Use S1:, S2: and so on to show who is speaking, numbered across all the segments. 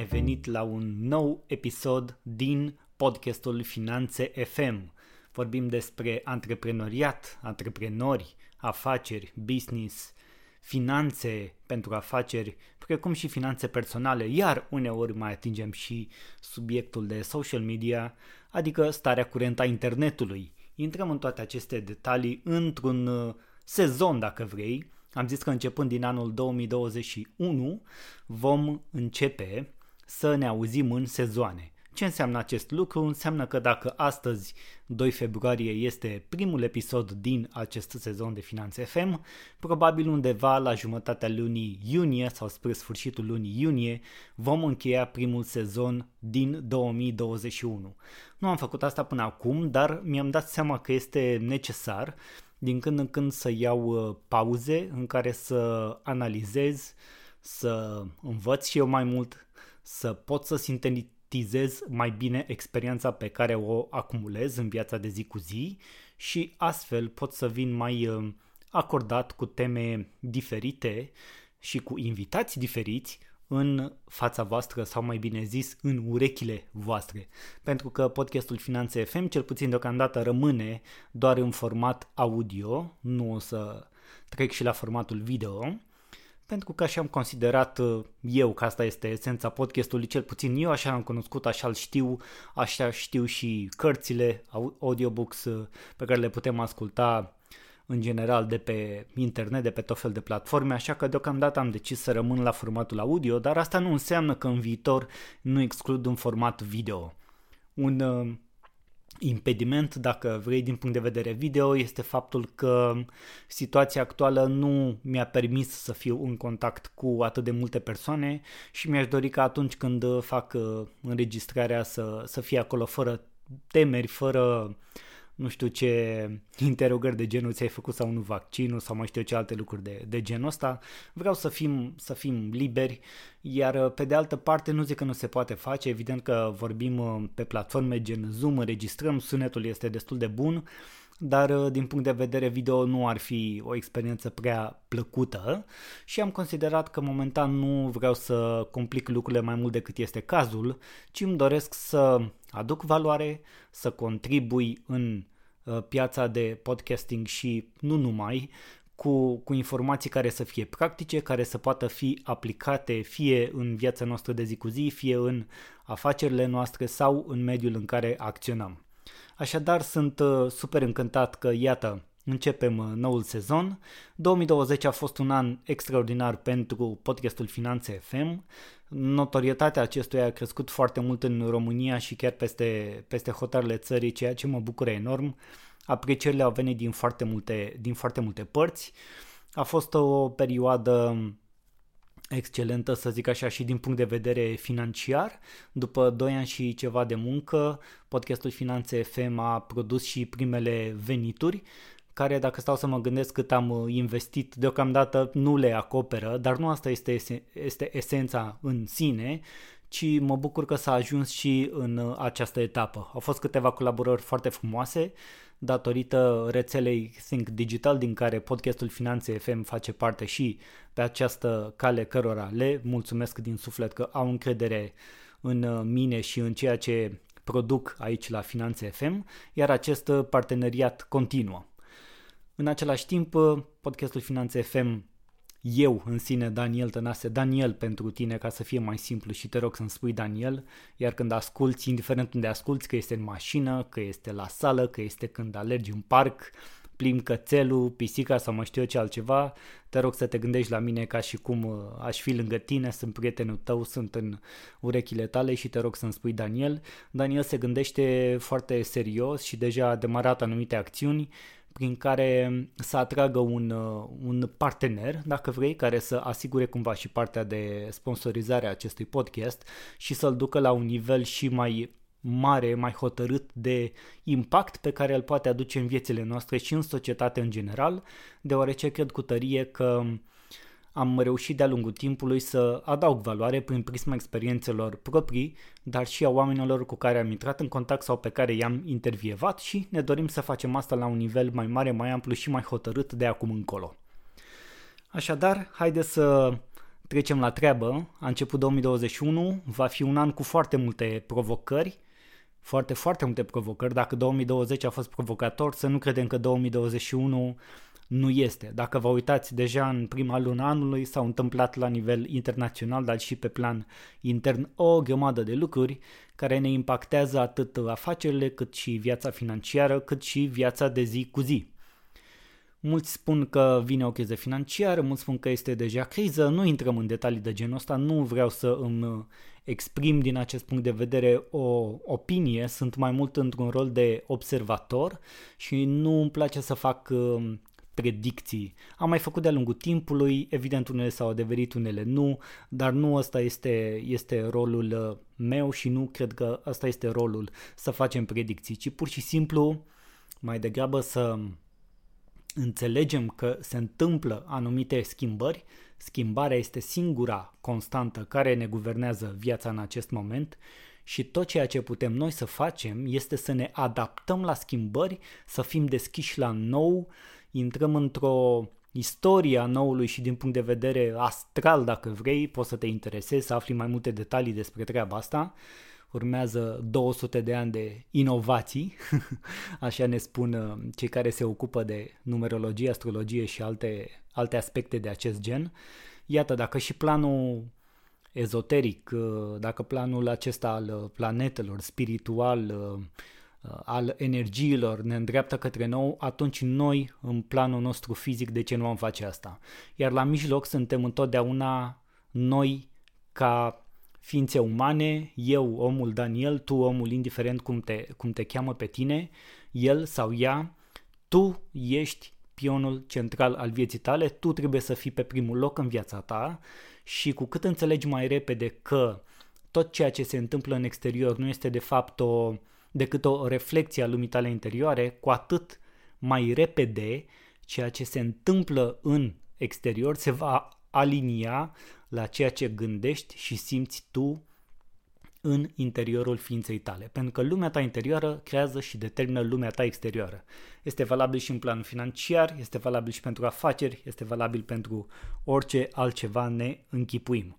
S1: bine ai venit la un nou episod din podcastul Finanțe FM. Vorbim despre antreprenoriat, antreprenori, afaceri, business, finanțe pentru afaceri, precum și finanțe personale, iar uneori mai atingem și subiectul de social media, adică starea curentă a internetului. Intrăm în toate aceste detalii într-un uh, sezon, dacă vrei, am zis că începând din anul 2021 vom începe să ne auzim în sezoane. Ce înseamnă acest lucru? Înseamnă că dacă astăzi, 2 februarie, este primul episod din acest sezon de Finanțe FM, probabil undeva la jumătatea lunii iunie sau spre sfârșitul lunii iunie vom încheia primul sezon din 2021. Nu am făcut asta până acum, dar mi-am dat seama că este necesar din când în când să iau uh, pauze în care să analizez, să învăț și eu mai mult, să pot să sintetizez mai bine experiența pe care o acumulez în viața de zi cu zi și astfel pot să vin mai uh, acordat cu teme diferite și cu invitați diferiți în fața voastră sau mai bine zis în urechile voastre. Pentru că podcastul Finanțe FM cel puțin deocamdată rămâne doar în format audio, nu o să trec și la formatul video, pentru că așa am considerat uh, eu că asta este esența podcastului, cel puțin eu așa am cunoscut, așa îl știu, așa știu și cărțile, audiobooks uh, pe care le putem asculta în general de pe internet, de pe tot fel de platforme, așa că deocamdată am decis să rămân la formatul audio, dar asta nu înseamnă că în viitor nu exclud un format video. Un uh, impediment, dacă vrei, din punct de vedere video, este faptul că situația actuală nu mi-a permis să fiu în contact cu atât de multe persoane și mi-aș dori ca atunci când fac uh, înregistrarea să, să fie acolo fără temeri, fără uh, nu știu ce interogări de genul ți-ai făcut sau nu vaccinul sau mai știu ce alte lucruri de, de genul ăsta. Vreau să fim, să fim liberi, iar pe de altă parte nu zic că nu se poate face, evident că vorbim uh, pe platforme gen Zoom, înregistrăm, sunetul este destul de bun, dar uh, din punct de vedere video nu ar fi o experiență prea plăcută și am considerat că momentan nu vreau să complic lucrurile mai mult decât este cazul, ci îmi doresc să aduc valoare, să contribui în uh, piața de podcasting și nu numai, cu, cu informații care să fie practice, care să poată fi aplicate fie în viața noastră de zi cu zi, fie în afacerile noastre sau în mediul în care acționăm. Așadar, sunt uh, super încântat că, iată, începem uh, noul sezon. 2020 a fost un an extraordinar pentru podcastul Finanțe FM. Notorietatea acestuia a crescut foarte mult în România și chiar peste, peste hotarele țării, ceea ce mă bucură enorm. Aprecierile au venit din foarte multe, din foarte multe părți. A fost o perioadă excelentă, să zic așa, și din punct de vedere financiar. După 2 ani și ceva de muncă, podcastul Finanțe FM a produs și primele venituri, care dacă stau să mă gândesc cât am investit, deocamdată nu le acoperă, dar nu asta este, este esența în sine, ci mă bucur că s-a ajuns și în această etapă. Au fost câteva colaborări foarte frumoase, datorită rețelei Think Digital, din care podcastul Finanțe FM face parte și pe această cale cărora le mulțumesc din suflet că au încredere în mine și în ceea ce produc aici la Finanțe FM, iar acest parteneriat continuă. În același timp, podcastul Finanțe FM eu în sine, Daniel Tănase, Daniel pentru tine ca să fie mai simplu și te rog să-mi spui Daniel, iar când asculti, indiferent unde asculti, că este în mașină, că este la sală, că este când alergi în parc, plim cățelul, pisica sau mă știu eu ce altceva, te rog să te gândești la mine ca și cum uh, aș fi lângă tine, sunt prietenul tău, sunt în urechile tale și te rog să-mi spui Daniel. Daniel se gândește foarte serios și deja a demarat anumite acțiuni prin care să atragă un, uh, un partener, dacă vrei, care să asigure cumva și partea de sponsorizare a acestui podcast și să-l ducă la un nivel și mai mare, mai hotărât de impact pe care îl poate aduce în viețile noastre și în societate în general, deoarece cred cu tărie că am reușit de-a lungul timpului să adaug valoare prin prisma experiențelor proprii, dar și a oamenilor cu care am intrat în contact sau pe care i-am intervievat și ne dorim să facem asta la un nivel mai mare, mai amplu și mai hotărât de acum încolo. Așadar, haide să trecem la treabă. A început 2021, va fi un an cu foarte multe provocări, foarte, foarte multe provocări. Dacă 2020 a fost provocator, să nu credem că 2021 nu este. Dacă vă uitați deja în prima lună anului s-au întâmplat la nivel internațional, dar și pe plan intern o grămadă de lucruri care ne impactează atât afacerile, cât și viața financiară, cât și viața de zi cu zi. Mulți spun că vine o criză financiară, mulți spun că este deja criză, nu intrăm în detalii de genul ăsta, nu vreau să îmi exprim din acest punct de vedere o opinie, sunt mai mult într-un rol de observator și nu îmi place să fac uh, predicții. Am mai făcut de-a lungul timpului, evident unele s-au adeverit, unele nu, dar nu ăsta este, este rolul uh, meu și nu cred că ăsta este rolul să facem predicții, ci pur și simplu mai degrabă să înțelegem că se întâmplă anumite schimbări, schimbarea este singura constantă care ne guvernează viața în acest moment și tot ceea ce putem noi să facem este să ne adaptăm la schimbări, să fim deschiși la nou, intrăm într-o istorie a noului și din punct de vedere astral, dacă vrei, poți să te interesezi, să afli mai multe detalii despre treaba asta. Urmează 200 de ani de inovații, așa ne spun uh, cei care se ocupă de numerologie, astrologie și alte, alte aspecte de acest gen. Iată, dacă și planul ezoteric, uh, dacă planul acesta al uh, planetelor, spiritual, Uh, al energiilor ne îndreaptă către nou, atunci noi, în planul nostru fizic, de ce nu am face asta? Iar la mijloc suntem întotdeauna noi ca ființe umane, eu, omul Daniel, tu, omul, indiferent cum te, cum te cheamă pe tine, el sau ea, tu ești pionul central al vieții tale, tu trebuie să fii pe primul loc în viața ta și cu cât înțelegi mai repede că tot ceea ce se întâmplă în exterior nu este de fapt o decât o reflexie a lumii tale interioare, cu atât mai repede ceea ce se întâmplă în exterior se va alinia la ceea ce gândești și simți tu în interiorul ființei tale. Pentru că lumea ta interioară creează și determină lumea ta exterioară. Este valabil și în plan financiar, este valabil și pentru afaceri, este valabil pentru orice altceva ne închipuim.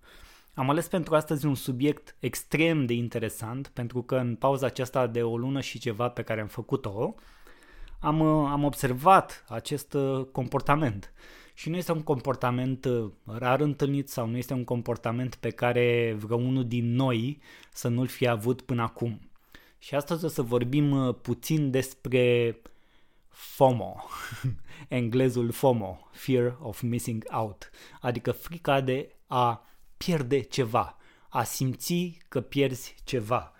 S1: Am ales pentru astăzi un subiect extrem de interesant, pentru că în pauza aceasta de o lună și ceva pe care am făcut-o, am, uh, am observat acest uh, comportament. Și nu este un comportament uh, rar întâlnit sau nu este un comportament pe care vreunul din noi să nu-l fi avut până acum. Și astăzi o să vorbim puțin despre FOMO, englezul FOMO, Fear of Missing Out, adică frica de a pierde ceva, a simți că pierzi ceva.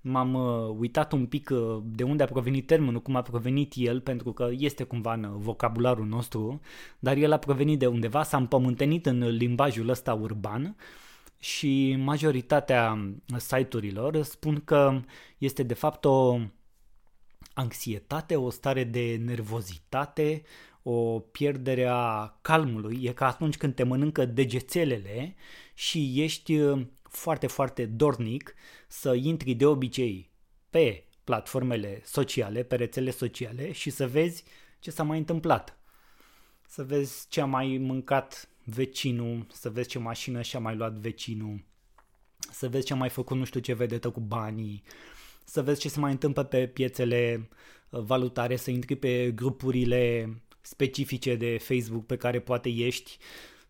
S1: M-am uh, uitat un pic uh, de unde a provenit termenul, cum a provenit el, pentru că este cumva în vocabularul nostru, dar el a provenit de undeva, s-a împământenit în limbajul ăsta urban și majoritatea site-urilor spun că este de fapt o anxietate, o stare de nervozitate, o pierdere a calmului. E ca atunci când te mănâncă degețelele și ești uh, foarte, foarte dornic să intri de obicei pe platformele sociale, pe rețele sociale și să vezi ce s-a mai întâmplat. Să vezi ce a mai mâncat vecinul, să vezi ce mașină și-a mai luat vecinul, să vezi ce a mai făcut nu știu ce vedetă cu banii, să vezi ce se mai întâmplă pe piețele uh, valutare, să intri pe grupurile specifice de Facebook pe care poate ești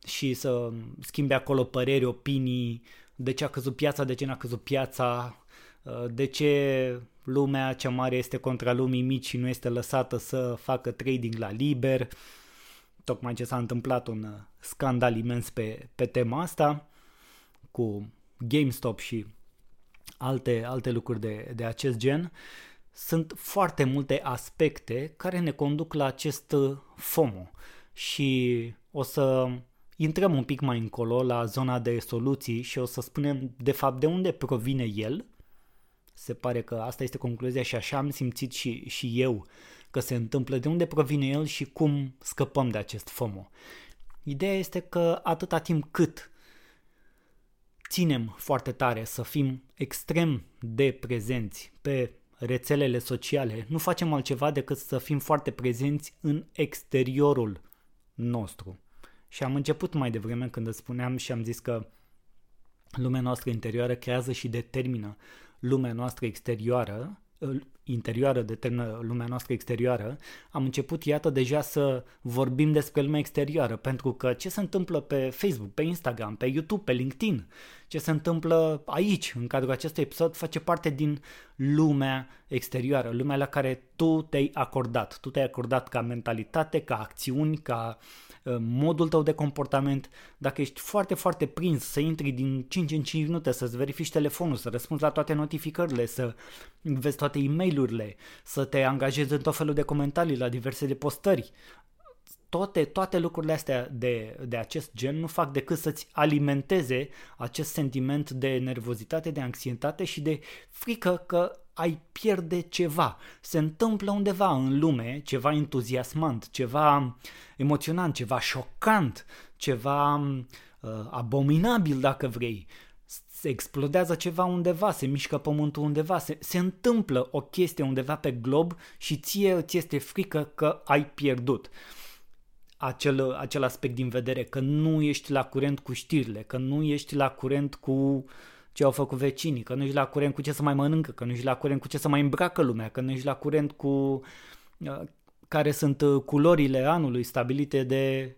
S1: și să schimbi acolo păreri, opinii, de ce a căzut piața, de ce n-a căzut piața, uh, de ce lumea cea mare este contra lumii mici și nu este lăsată să facă trading la liber. Tocmai ce s-a întâmplat un uh, scandal imens pe, pe tema asta cu GameStop și alte, alte lucruri de, de acest gen. Sunt foarte multe aspecte care ne conduc la acest uh, FOMO și o să intrăm un pic mai încolo la zona de soluții și o să spunem de fapt de unde provine el. Se pare că asta este concluzia și așa am simțit și, și eu că se întâmplă, de unde provine el și cum scăpăm de acest FOMO. Ideea este că atâta timp cât ținem foarte tare să fim extrem de prezenți pe rețelele sociale, nu facem altceva decât să fim foarte prezenți în exteriorul nostru și am început mai devreme când îți spuneam și am zis că lumea noastră interioară creează și determină lumea noastră exterioară interioară determină lumea noastră exterioară, am început, iată, deja să vorbim despre lumea exterioară, pentru că ce se întâmplă pe Facebook, pe Instagram, pe YouTube, pe LinkedIn, ce se întâmplă aici, în cadrul acestui episod, face parte din lumea exterioară, lumea la care tu te-ai acordat. Tu te-ai acordat ca mentalitate, ca acțiuni, ca uh, modul tău de comportament. Dacă ești foarte, foarte prins să intri din 5 în 5 minute, să-ți verifici telefonul, să răspunzi la toate notificările, să vezi toate e mail să te angajezi în tot felul de comentarii la diverse de postări, toate, toate lucrurile astea de, de acest gen nu fac decât să-ți alimenteze acest sentiment de nervozitate, de anxietate și de frică că ai pierde ceva. Se întâmplă undeva în lume ceva entuziasmant, ceva emoționant, ceva șocant, ceva uh, abominabil dacă vrei. Se explodează ceva undeva, se mișcă pământul undeva, se, se întâmplă o chestie undeva pe glob și ție ți este frică că ai pierdut. Uh, acel, acel aspect din vedere, că nu ești la curent cu știrile, că nu ești la curent cu ce au făcut vecinii, că nu ești la curent cu ce să mai mănâncă, că nu ești la curent cu ce să mai îmbracă lumea, că nu ești la curent cu uh, care sunt uh, culorile anului stabilite de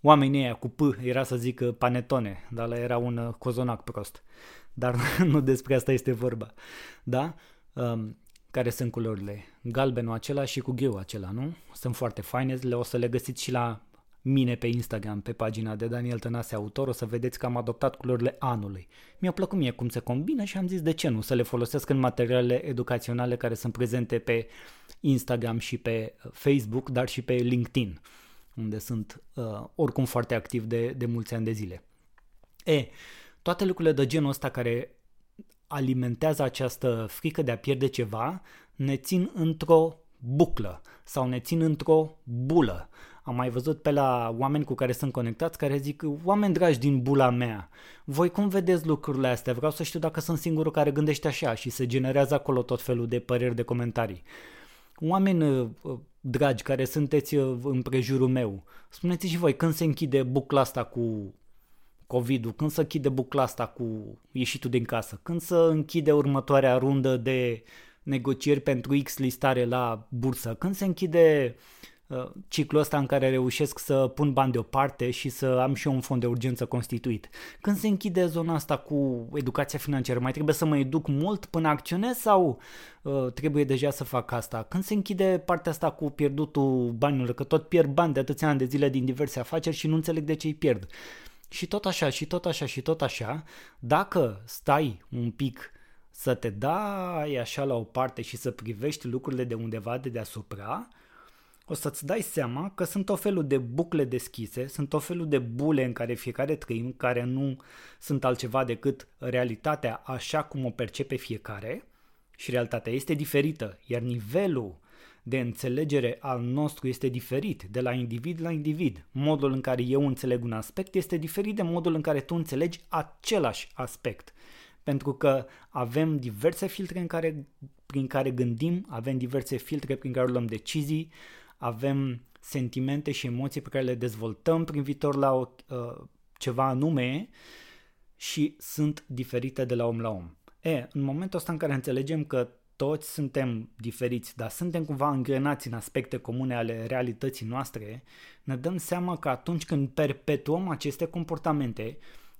S1: oamenii ăia cu P, era să zic uh, panetone, dar era un cozonac prost. Dar nu despre asta este vorba. Da? Um, care sunt culorile. Galbenul acela și cu ghiul acela, nu? Sunt foarte faine, le o să le găsiți și la mine pe Instagram, pe pagina de Daniel Tănase Autor, o să vedeți că am adoptat culorile anului. Mi-a plăcut mie cum se combină și am zis de ce nu, să le folosesc în materialele educaționale care sunt prezente pe Instagram și pe Facebook, dar și pe LinkedIn, unde sunt uh, oricum foarte activ de, de mulți ani de zile. E, toate lucrurile de genul ăsta care alimentează această frică de a pierde ceva, ne țin într-o buclă sau ne țin într-o bulă. Am mai văzut pe la oameni cu care sunt conectați care zic, oameni dragi din bula mea, voi cum vedeți lucrurile astea? Vreau să știu dacă sunt singurul care gândește așa și se generează acolo tot felul de păreri, de comentarii. Oameni uh, dragi care sunteți uh, în prejurul meu, spuneți și voi când se închide bucla asta cu COVID-ul, când să închide bucla asta cu ieșitul din casă, când să închide următoarea rundă de negocieri pentru X listare la bursă, când se închide uh, ciclul ăsta în care reușesc să pun bani deoparte și să am și eu un fond de urgență constituit. Când se închide zona asta cu educația financiară, mai trebuie să mă educ mult până acționez sau uh, trebuie deja să fac asta? Când se închide partea asta cu pierdutul banilor, că tot pierd bani de atâția ani de zile din diverse afaceri și nu înțeleg de ce îi pierd. Și tot așa, și tot așa, și tot așa, dacă stai un pic să te dai așa la o parte și să privești lucrurile de undeva de deasupra, o să-ți dai seama că sunt o felul de bucle deschise, sunt o felul de bule în care fiecare trăim, care nu sunt altceva decât realitatea așa cum o percepe fiecare. Și realitatea este diferită, iar nivelul de înțelegere al nostru este diferit de la individ la individ. Modul în care eu înțeleg un aspect este diferit de modul în care tu înțelegi același aspect. Pentru că avem diverse filtre în care, prin care gândim, avem diverse filtre prin care luăm decizii, avem sentimente și emoții pe care le dezvoltăm prin viitor la o, uh, ceva anume și sunt diferite de la om la om. E, în momentul ăsta în care înțelegem că toți suntem diferiți, dar suntem cumva îngrenați în aspecte comune ale realității noastre, ne dăm seama că atunci când perpetuăm aceste comportamente,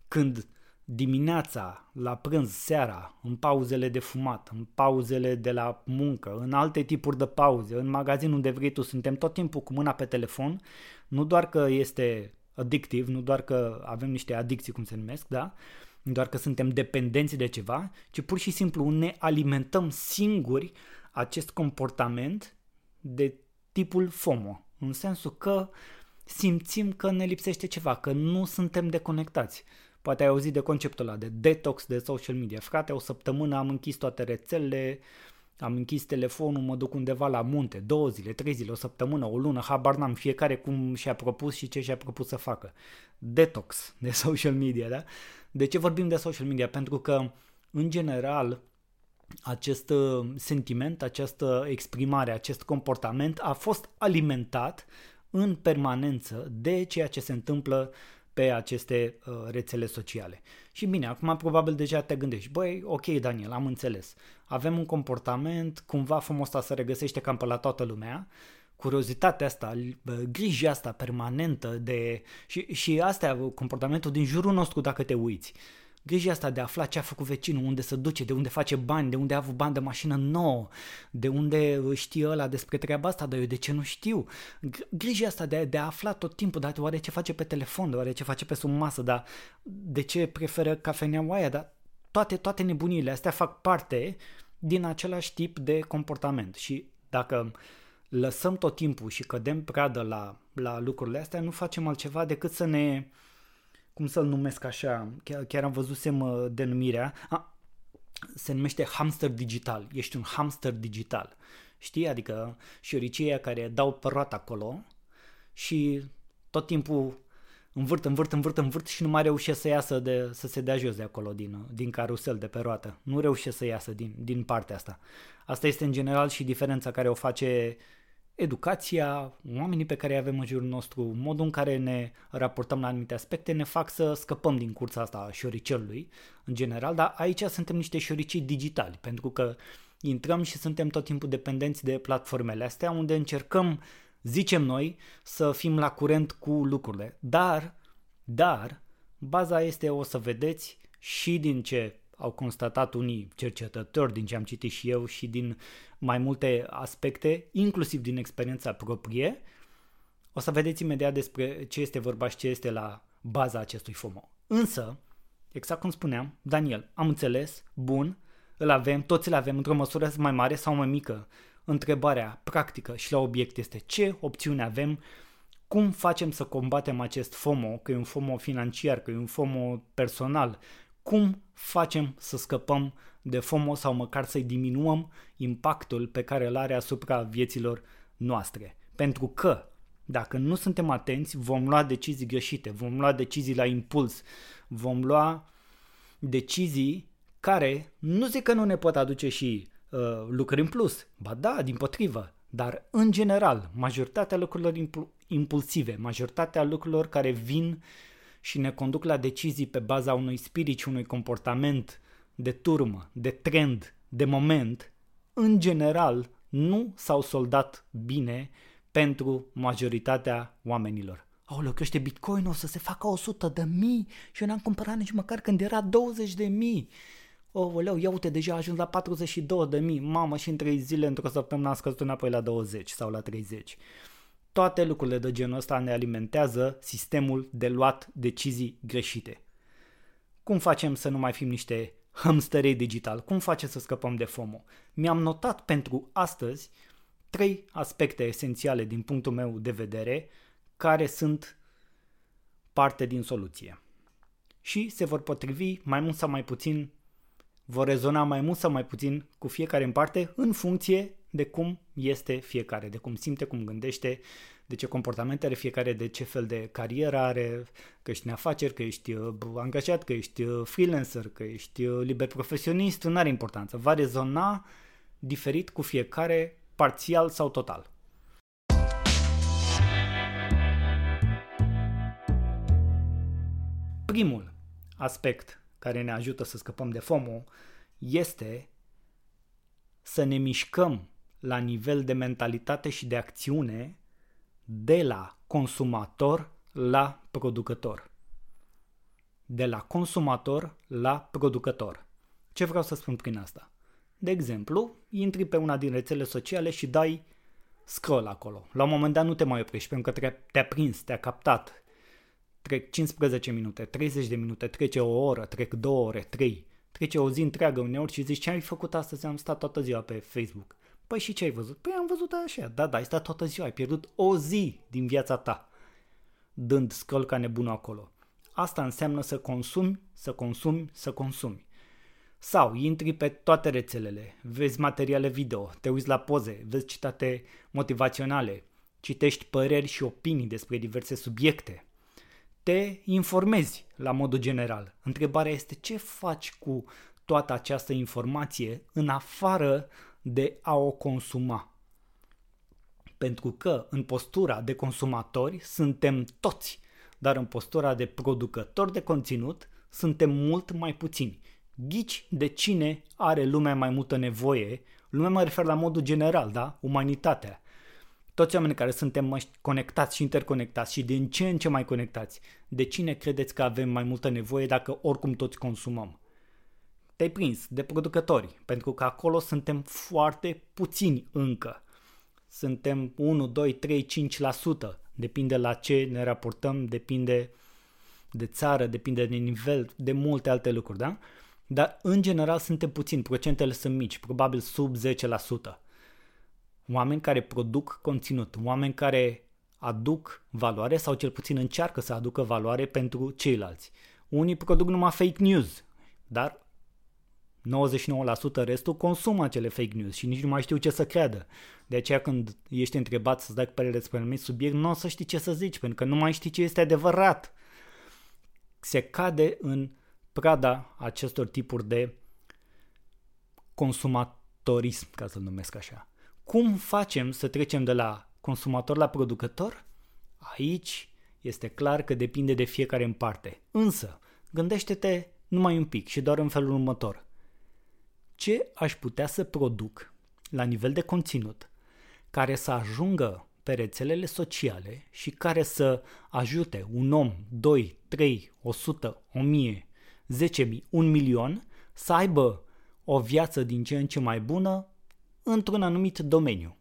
S1: când dimineața, la prânz, seara, în pauzele de fumat, în pauzele de la muncă, în alte tipuri de pauze, în magazinul unde vrei tu, suntem tot timpul cu mâna pe telefon, nu doar că este addictiv, nu doar că avem niște adicții, cum se numesc, da? nu doar că suntem dependenți de ceva, ci pur și simplu ne alimentăm singuri acest comportament de tipul FOMO, în sensul că simțim că ne lipsește ceva, că nu suntem deconectați. Poate ai auzit de conceptul ăla de detox de social media. Frate, o săptămână am închis toate rețelele, am închis telefonul, mă duc undeva la munte, două zile, trei zile, o săptămână, o lună, habar n-am, fiecare cum și-a propus și ce și-a propus să facă. Detox de social media, da? De ce vorbim de social media? Pentru că, în general, acest uh, sentiment, această exprimare, acest comportament a fost alimentat în permanență de ceea ce se întâmplă pe aceste uh, rețele sociale. Și bine, acum probabil deja te gândești, băi, ok Daniel, am înțeles, avem un comportament, cumva frumos asta se regăsește cam pe la toată lumea, curiozitatea asta, grija asta permanentă de... Și, și astea, comportamentul din jurul nostru dacă te uiți. Grija asta de a afla ce a făcut vecinul, unde se duce, de unde face bani, de unde a avut bani de mașină nouă, de unde știe ăla despre treaba asta, dar eu de ce nu știu. Grija asta de, de a afla tot timpul, dar oare ce face pe telefon, oare ce face pe sub masă, dar de ce preferă cafeneaua aia, dar toate, toate nebunile astea fac parte din același tip de comportament și dacă lăsăm tot timpul și cădem pradă la, la lucrurile astea, nu facem altceva decât să ne, cum să-l numesc așa, chiar, chiar am văzusem uh, denumirea, a, se numește hamster digital, ești un hamster digital, știi, adică șoricii care dau pe roată acolo și tot timpul învârt, învârt, învârt, învârt și nu mai reușesc să iasă de, să se dea jos de acolo din, din carusel, de pe roată. Nu reușesc să iasă din, din partea asta. Asta este în general și diferența care o face educația, oamenii pe care îi avem în jurul nostru, modul în care ne raportăm la anumite aspecte ne fac să scăpăm din cursa asta a șoricelului în general, dar aici suntem niște șoricii digitali, pentru că intrăm și suntem tot timpul dependenți de platformele astea unde încercăm, zicem noi, să fim la curent cu lucrurile. Dar, dar, baza este, o să vedeți, și din ce au constatat unii cercetători, din ce am citit și eu și din mai multe aspecte, inclusiv din experiența proprie. O să vedeți imediat despre ce este vorba și ce este la baza acestui FOMO. Însă, exact cum spuneam, Daniel, am înțeles, bun, îl avem, toți îl avem într-o măsură mai mare sau mai mică. Întrebarea practică și la obiect este ce opțiuni avem, cum facem să combatem acest FOMO, că e un FOMO financiar, că e un FOMO personal, cum facem să scăpăm de FOMO sau măcar să-i diminuăm impactul pe care îl are asupra vieților noastre. Pentru că dacă nu suntem atenți, vom lua decizii greșite, vom lua decizii la impuls, vom lua decizii care nu zic că nu ne pot aduce și uh, lucruri în plus, ba da, din potrivă, dar în general, majoritatea lucrurilor impulsive, majoritatea lucrurilor care vin și ne conduc la decizii pe baza unui spirit și unui comportament de turmă, de trend, de moment, în general nu s-au soldat bine pentru majoritatea oamenilor. Aoleu, crește Bitcoin, o să se facă 100 de mii și eu n-am cumpărat nici măcar când era 20 de mii. Aoleu, ia uite, deja a ajuns la 42 de mii. Mamă, și în 3 zile, într-o săptămână a scăzut înapoi la 20 sau la 30. Toate lucrurile de genul ăsta ne alimentează sistemul de luat decizii greșite. Cum facem să nu mai fim niște hamsterei digital? Cum facem să scăpăm de FOMO? Mi-am notat pentru astăzi trei aspecte esențiale din punctul meu de vedere care sunt parte din soluție. Și se vor potrivi mai mult sau mai puțin, vor rezona mai mult sau mai puțin cu fiecare în parte în funcție de cum este fiecare, de cum simte, cum gândește, de ce comportamente are fiecare, de ce fel de carieră are, că ești în afaceri, că ești uh, angajat, că ești uh, freelancer, că ești uh, liber profesionist, nu are importanță. Va rezona diferit cu fiecare, parțial sau total. Primul aspect care ne ajută să scăpăm de FOMO este să ne mișcăm la nivel de mentalitate și de acțiune de la consumator la producător. De la consumator la producător. Ce vreau să spun prin asta? De exemplu, intri pe una din rețele sociale și dai scroll acolo. La un moment dat nu te mai oprești pentru că te-a prins, te-a captat. Trec 15 minute, 30 de minute, trece o oră, trec două ore, trei. Trece o zi întreagă uneori și zici ce ai făcut astăzi? Am stat toată ziua pe Facebook. Păi și ce ai văzut? Păi am văzut așa. Da, da, ai stat toată ziua, ai pierdut o zi din viața ta dând scroll ca nebunul acolo. Asta înseamnă să consumi, să consumi, să consumi. Sau intri pe toate rețelele, vezi materiale video, te uiți la poze, vezi citate motivaționale, citești păreri și opinii despre diverse subiecte. Te informezi la modul general. Întrebarea este ce faci cu toată această informație în afară de a o consuma. Pentru că în postura de consumatori suntem toți, dar în postura de producători de conținut suntem mult mai puțini. Ghici de cine are lumea mai multă nevoie, lumea mă refer la modul general, da? Umanitatea. Toți oamenii care suntem conectați și interconectați și din ce în ce mai conectați, de cine credeți că avem mai multă nevoie dacă oricum toți consumăm? Te-ai prins de producători, pentru că acolo suntem foarte puțini încă. Suntem 1, 2, 3, 5%. Depinde la ce ne raportăm, depinde de țară, depinde de nivel, de multe alte lucruri, da? Dar în general suntem puțini, procentele sunt mici, probabil sub 10%. Oameni care produc conținut, oameni care aduc valoare sau cel puțin încearcă să aducă valoare pentru ceilalți. Unii produc numai fake news, dar 99% restul consumă acele fake news și nici nu mai știu ce să creadă. De aceea când ești întrebat să-ți dai părere despre un anumit subiect, nu o să știi ce să zici, pentru că nu mai știi ce este adevărat. Se cade în prada acestor tipuri de consumatorism, ca să-l numesc așa. Cum facem să trecem de la consumator la producător? Aici este clar că depinde de fiecare în parte. Însă, gândește-te numai un pic și doar în felul următor. Ce aș putea să produc la nivel de conținut care să ajungă pe rețelele sociale și care să ajute un om, 2, 3, 100, 1000, 10.000, un milion să aibă o viață din ce în ce mai bună într-un anumit domeniu.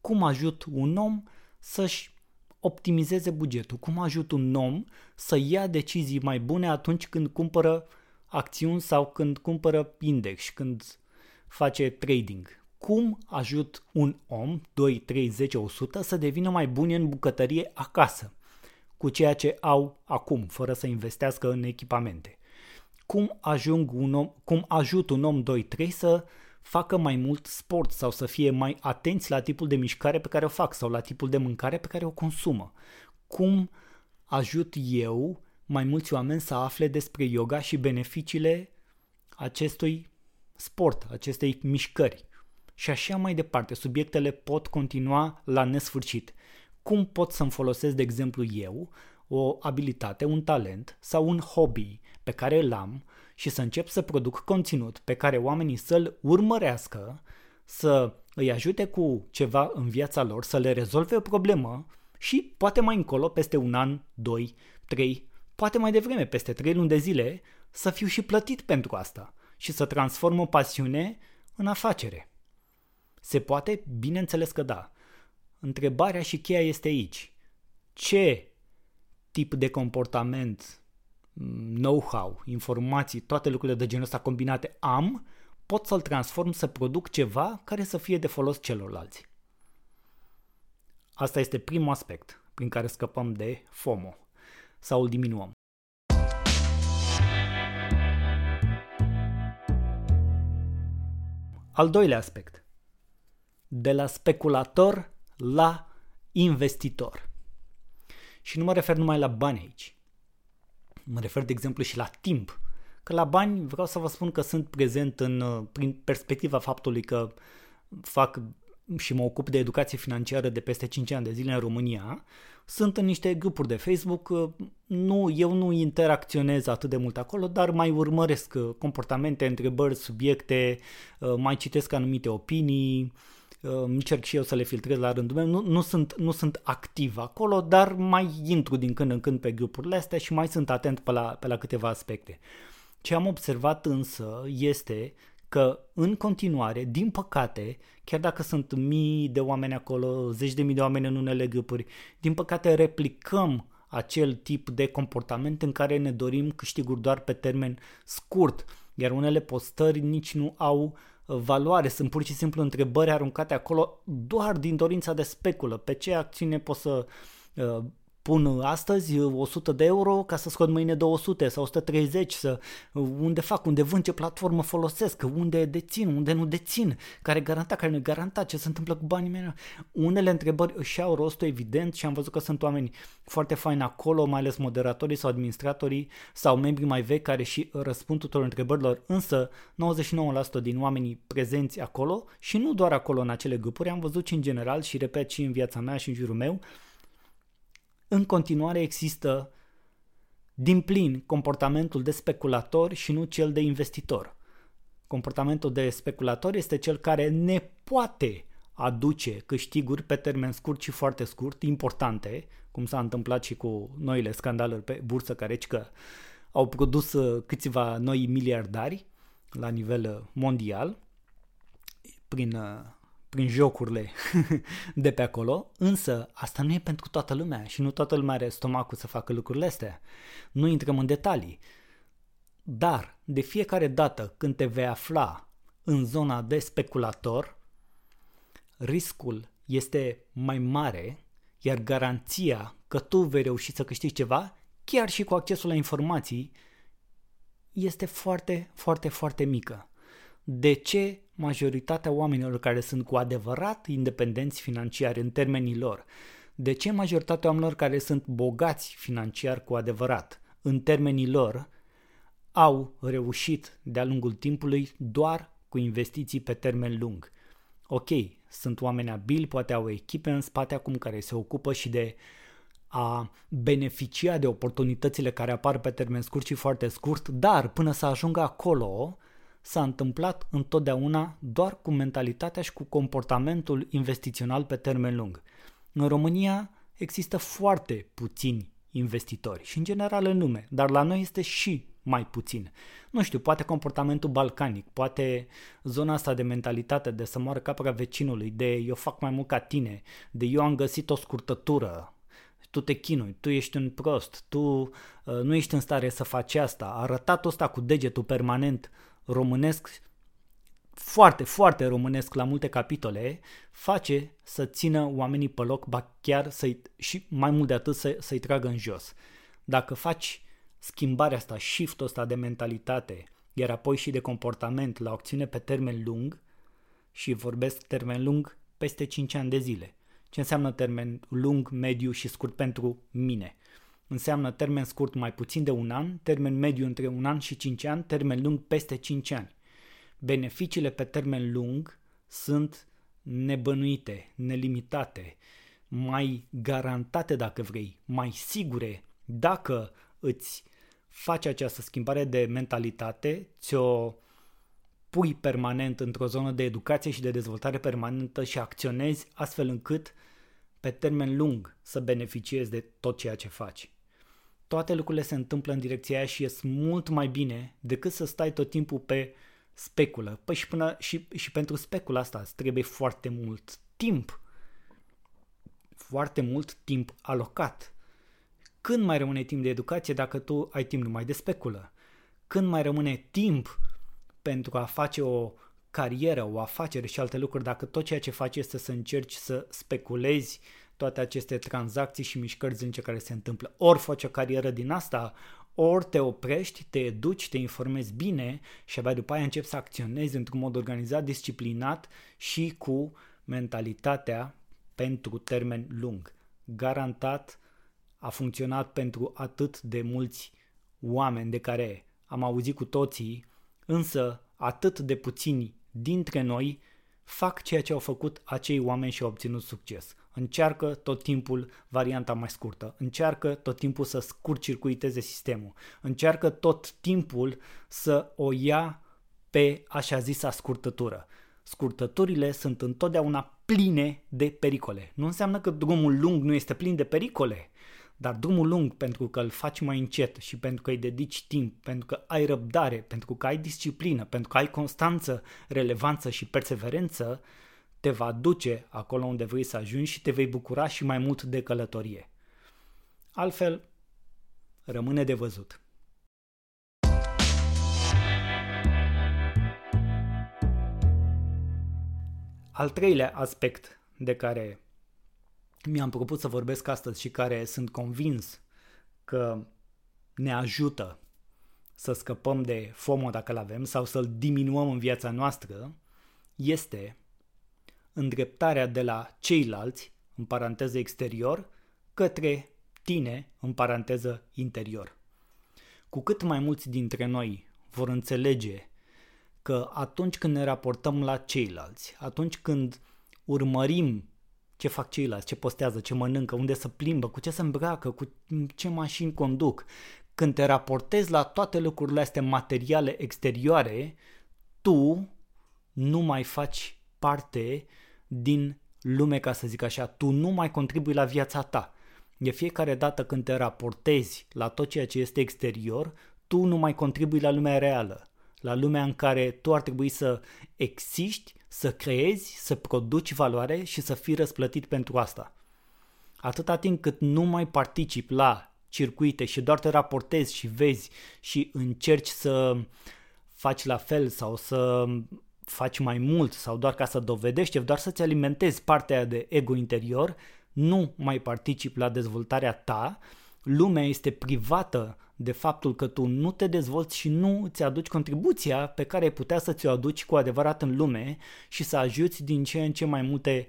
S1: Cum ajut un om să-și optimizeze bugetul? Cum ajut un om să ia decizii mai bune atunci când cumpără acțiuni sau când cumpără index, când face trading? Cum ajut un om, 2, 3, 10, 100, să devină mai buni în bucătărie acasă, cu ceea ce au acum, fără să investească în echipamente? Cum, ajung un om, cum ajut un om 2-3 să facă mai mult sport sau să fie mai atenți la tipul de mișcare pe care o fac sau la tipul de mâncare pe care o consumă. Cum ajut eu mai mulți oameni să afle despre yoga și beneficiile acestui sport, acestei mișcări. Și așa mai departe, subiectele pot continua la nesfârșit. Cum pot să-mi folosesc, de exemplu, eu, o abilitate, un talent sau un hobby pe care îl am și să încep să produc conținut pe care oamenii să-l urmărească, să îi ajute cu ceva în viața lor, să le rezolve o problemă și poate mai încolo, peste un an, doi, trei, poate mai devreme, peste trei luni de zile, să fiu și plătit pentru asta și să transform o pasiune în afacere. Se poate? Bineînțeles că da. Întrebarea și cheia este aici. Ce tip de comportament know-how, informații, toate lucrurile de genul ăsta combinate am, pot să-l transform să produc ceva care să fie de folos celorlalți. Asta este primul aspect prin care scăpăm de FOMO sau îl diminuăm. Al doilea aspect. De la speculator la investitor. Și nu mă refer numai la bani aici. Mă refer, de exemplu, și la timp. Că la bani vreau să vă spun că sunt prezent în, uh, prin perspectiva faptului că fac și mă ocup de educație financiară de peste 5 ani de zile în România, sunt în niște grupuri de Facebook, uh, nu, eu nu interacționez atât de mult acolo, dar mai urmăresc uh, comportamente, întrebări, subiecte, mai citesc anumite opinii, încerc și eu să le filtrez la rândul meu. Nu, nu, sunt, nu sunt activ acolo, dar mai intru din când în când pe grupurile astea și mai sunt atent pe la, pe la câteva aspecte. Ce am observat însă este că în continuare, din păcate, chiar dacă sunt mii de oameni acolo, zeci de mii de oameni în unele grupuri, din păcate replicăm acel tip de comportament în care ne dorim câștiguri doar pe termen scurt, iar unele postări nici nu au uh, valoare, sunt pur și simplu întrebări aruncate acolo doar din dorința de speculă. Pe ce acțiune pot să uh, pun astăzi 100 de euro ca să scot mâine 200 sau 130, să, unde fac, unde vând, ce platformă folosesc, unde dețin, unde nu dețin, care garanta, care nu garanta, ce se întâmplă cu banii mei. Unele întrebări își au rostul evident și am văzut că sunt oameni foarte faini acolo, mai ales moderatorii sau administratorii sau membrii mai vechi care și răspund tuturor întrebărilor, însă 99% din oamenii prezenți acolo și nu doar acolo în acele grupuri, am văzut și în general și repet și în viața mea și în jurul meu, în continuare există din plin comportamentul de speculator și nu cel de investitor. Comportamentul de speculator este cel care ne poate aduce câștiguri pe termen scurt și foarte scurt, importante, cum s-a întâmplat și cu noile scandaluri pe bursă care că au produs uh, câțiva noi miliardari la nivel uh, mondial prin uh, prin jocurile de pe acolo, însă asta nu e pentru toată lumea și nu toată lumea are stomacul să facă lucrurile astea. Nu intrăm în detalii. Dar de fiecare dată când te vei afla în zona de speculator, riscul este mai mare, iar garanția că tu vei reuși să câștigi ceva, chiar și cu accesul la informații, este foarte, foarte, foarte mică. De ce majoritatea oamenilor care sunt cu adevărat independenți financiari în termenii lor, de ce majoritatea oamenilor care sunt bogați financiar cu adevărat în termenii lor au reușit de-a lungul timpului doar cu investiții pe termen lung. Ok, sunt oameni abili, poate au echipe în spate acum care se ocupă și de a beneficia de oportunitățile care apar pe termen scurt și foarte scurt, dar până să ajungă acolo, s-a întâmplat întotdeauna doar cu mentalitatea și cu comportamentul investițional pe termen lung. În România există foarte puțini investitori și în general în lume, dar la noi este și mai puțin. Nu știu, poate comportamentul balcanic, poate zona asta de mentalitate de să moară capra vecinului, de eu fac mai mult ca tine, de eu am găsit o scurtătură, tu te chinui, tu ești un prost, tu uh, nu ești în stare să faci asta, arătat ăsta cu degetul permanent românesc, foarte, foarte românesc la multe capitole, face să țină oamenii pe loc, ba chiar să și mai mult de atât să, să-i tragă în jos. Dacă faci schimbarea asta, shift-ul ăsta de mentalitate, iar apoi și de comportament la o acțiune pe termen lung, și vorbesc termen lung peste 5 ani de zile. Ce înseamnă termen lung, mediu și scurt pentru mine? Înseamnă termen scurt mai puțin de un an, termen mediu între un an și 5 ani, termen lung peste 5 ani. Beneficiile pe termen lung sunt nebănuite, nelimitate, mai garantate dacă vrei, mai sigure dacă îți faci această schimbare de mentalitate, ți-o pui permanent într-o zonă de educație și de dezvoltare permanentă și acționezi astfel încât pe termen lung să beneficiezi de tot ceea ce faci toate lucrurile se întâmplă în direcția aia și ies mult mai bine decât să stai tot timpul pe speculă. Păi și, până, și, și pentru specula asta îți trebuie foarte mult timp. Foarte mult timp alocat. Când mai rămâne timp de educație dacă tu ai timp numai de speculă? Când mai rămâne timp pentru a face o carieră, o afacere și alte lucruri dacă tot ceea ce faci este să încerci să speculezi uh, toate aceste tranzacții și mișcări zilnice care se întâmplă. Ori faci o carieră din asta, ori te oprești, te educi, te informezi bine și abia după aia începi să acționezi într-un mod organizat, disciplinat și cu mentalitatea pentru termen lung. Garantat a funcționat pentru atât de mulți oameni de care am auzit cu toții, însă atât de puțini dintre noi fac ceea ce au făcut acei oameni și au obținut succes. Încearcă tot timpul varianta mai scurtă, încearcă tot timpul să scurt-circuiteze sistemul, încearcă tot timpul să o ia pe așa zisa scurtătură. Scurtăturile sunt întotdeauna pline de pericole. Nu înseamnă că drumul lung nu este plin de pericole, dar drumul lung pentru că îl faci mai încet și pentru că îi dedici timp, pentru că ai răbdare, pentru că ai disciplină, pentru că ai constanță, relevanță și perseverență, te va duce acolo unde vrei să ajungi și te vei bucura și mai mult de călătorie. Altfel, rămâne de văzut. Al treilea aspect de care mi-am propus să vorbesc astăzi și care sunt convins că ne ajută să scăpăm de FOMO dacă îl avem sau să-l diminuăm în viața noastră, este îndreptarea de la ceilalți, în paranteză exterior, către tine, în paranteză interior. Cu cât mai mulți dintre noi vor înțelege că atunci când ne raportăm la ceilalți, atunci când urmărim ce fac ceilalți, ce postează, ce mănâncă, unde se plimbă, cu ce se îmbracă, cu ce mașini conduc, când te raportezi la toate lucrurile astea materiale exterioare, tu nu mai faci parte din lume, ca să zic așa, tu nu mai contribui la viața ta. De fiecare dată când te raportezi la tot ceea ce este exterior, tu nu mai contribui la lumea reală, la lumea în care tu ar trebui să existi, să creezi, să produci valoare și să fii răsplătit pentru asta. Atâta timp cât nu mai participi la circuite și doar te raportezi și vezi și încerci să faci la fel sau să faci mai mult sau doar ca să dovedești, doar să-ți alimentezi partea de ego interior, nu mai participi la dezvoltarea ta, lumea este privată de faptul că tu nu te dezvolți și nu îți aduci contribuția pe care ai putea să ți-o aduci cu adevărat în lume și să ajuți din ce în ce mai multe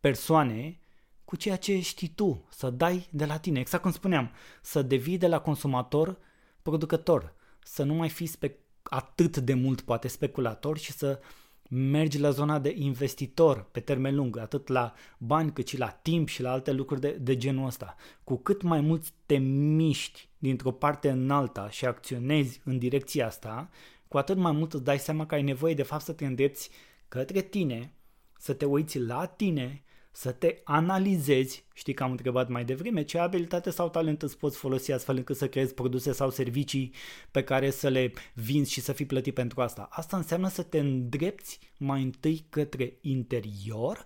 S1: persoane cu ceea ce știi tu, să dai de la tine. Exact cum spuneam, să devii de la consumator producător, să nu mai fii spe- atât de mult poate speculator și să mergi la zona de investitor pe termen lung, atât la bani cât și la timp și la alte lucruri de, de genul ăsta. Cu cât mai mult te miști dintr-o parte în alta și acționezi în direcția asta, cu atât mai mult îți dai seama că ai nevoie de fapt să te îndrepți către tine, să te uiți la tine să te analizezi, știi că am întrebat mai devreme, ce abilitate sau talent îți poți folosi astfel încât să creezi produse sau servicii pe care să le vinzi și să fii plătit pentru asta. Asta înseamnă să te îndrepți mai întâi către interior,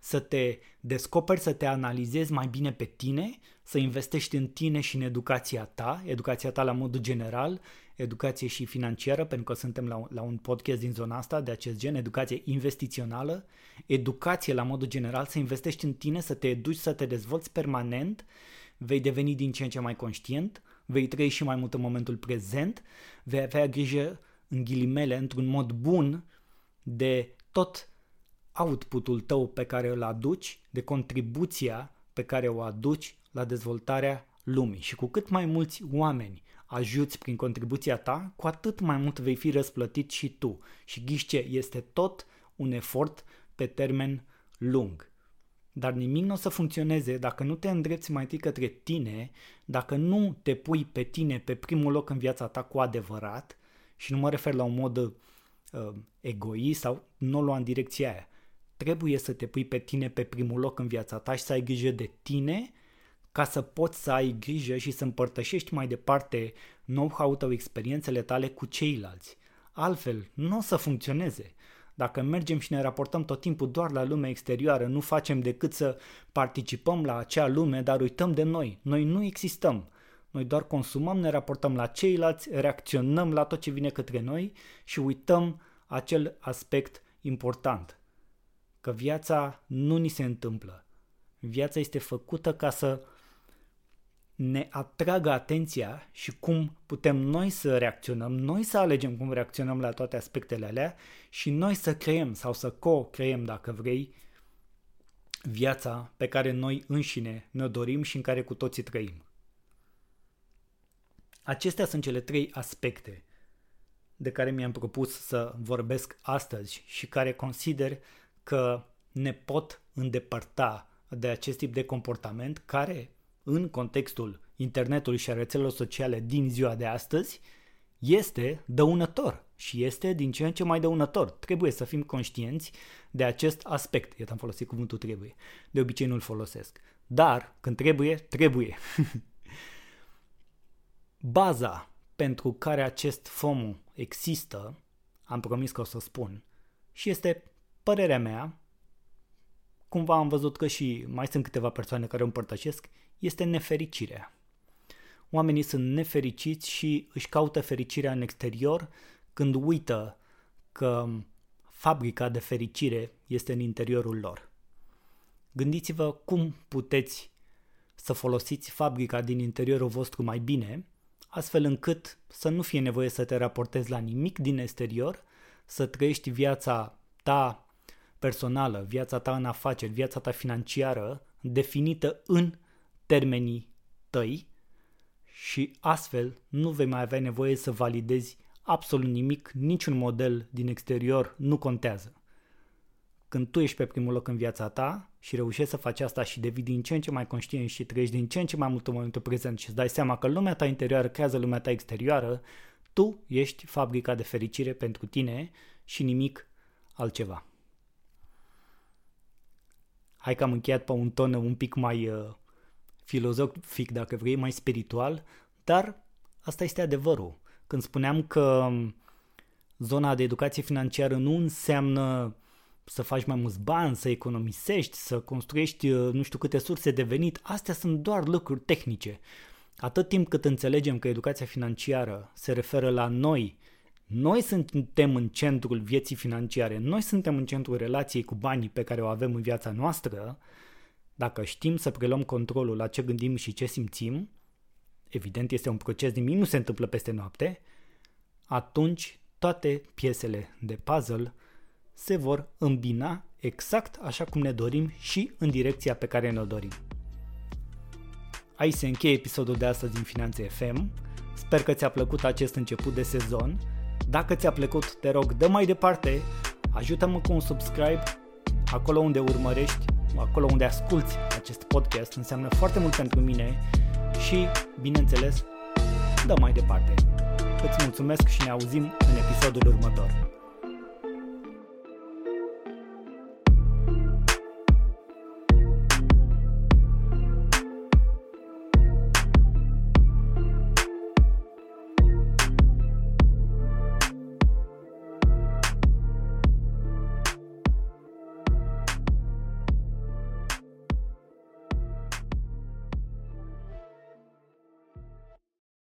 S1: să te descoperi, să te analizezi mai bine pe tine, să investești în tine și în educația ta, educația ta la modul general, educație și financiară, pentru că suntem la, la un podcast din zona asta de acest gen, educație investițională, educație la modul general, să investești în tine, să te educi, să te dezvolți permanent, vei deveni din ce în ce mai conștient, vei trăi și mai mult în momentul prezent, vei avea grijă, în ghilimele, într-un mod bun, de tot outputul tău pe care îl aduci, de contribuția pe care o aduci la dezvoltarea lumii. Și cu cât mai mulți oameni ajuți prin contribuția ta, cu atât mai mult vei fi răsplătit și tu. Și ghiște, este tot un efort pe termen lung. Dar nimic nu o să funcționeze dacă nu te îndrepți mai întâi către tine, dacă nu te pui pe tine pe primul loc în viața ta cu adevărat, și nu mă refer la un mod uh, egoist sau nu o lua în direcția aia. Trebuie să te pui pe tine pe primul loc în viața ta și să ai grijă de tine ca să poți să ai grijă și să împărtășești mai departe know-how tău, experiențele tale cu ceilalți. Altfel, nu o să funcționeze. Dacă mergem și ne raportăm tot timpul doar la lumea exterioară, nu facem decât să participăm la acea lume, dar uităm de noi. Noi nu existăm. Noi doar consumăm, ne raportăm la ceilalți, reacționăm la tot ce vine către noi și uităm acel aspect important. Că viața nu ni se întâmplă. Viața este făcută ca să ne atragă atenția și cum putem noi să reacționăm, noi să alegem cum reacționăm la toate aspectele alea și noi să creăm sau să co-creăm, dacă vrei, viața pe care noi înșine ne dorim și în care cu toții trăim. Acestea sunt cele trei aspecte de care mi-am propus să vorbesc astăzi și care consider că ne pot îndepărta de acest tip de comportament care în contextul internetului și a rețelelor sociale din ziua de astăzi este dăunător și este din ce în ce mai dăunător. Trebuie să fim conștienți de acest aspect. Iată am folosit cuvântul trebuie. De obicei nu-l folosesc. Dar când trebuie, trebuie. Baza pentru care acest FOMO există, am promis că o să spun, și este părerea mea, cumva am văzut că și mai sunt câteva persoane care o împărtășesc, este nefericirea. Oamenii sunt nefericiți și își caută fericirea în exterior când uită că fabrica de fericire este în interiorul lor. Gândiți-vă cum puteți să folosiți fabrica din interiorul vostru mai bine, astfel încât să nu fie nevoie să te raportezi la nimic din exterior, să trăiești viața ta personală, viața ta în afaceri, viața ta financiară, definită în termenii tăi și astfel nu vei mai avea nevoie să validezi absolut nimic, niciun model din exterior nu contează. Când tu ești pe primul loc în viața ta și reușești să faci asta și devii din ce în ce mai conștient și trăiești din ce în ce mai mult în momentul prezent și îți dai seama că lumea ta interioară creează lumea ta exterioară, tu ești fabrica de fericire pentru tine și nimic altceva. Hai că am încheiat pe un ton un pic mai uh, filozofic, dacă vrei, mai spiritual, dar asta este adevărul. Când spuneam că um, zona de educație financiară nu înseamnă să faci mai mulți bani, să economisești, să construiești uh, nu știu câte surse de venit, astea sunt doar lucruri tehnice. Atât timp cât înțelegem că educația financiară se referă la noi, noi suntem în centrul vieții financiare, noi suntem în centrul relației cu banii pe care o avem în viața noastră, dacă știm să preluăm controlul la ce gândim și ce simțim, evident este un proces nimic nu se întâmplă peste noapte, atunci toate piesele de puzzle se vor îmbina exact așa cum ne dorim și în direcția pe care ne-o dorim. Aici se încheie episodul de astăzi din Finanțe FM. Sper că ți-a plăcut acest început de sezon. Dacă ți-a plăcut, te rog, dă mai departe, ajută-mă cu un subscribe acolo unde urmărești, acolo unde asculti acest podcast, înseamnă foarte mult pentru mine și, bineînțeles, dă mai departe. Îți mulțumesc și ne auzim în episodul următor.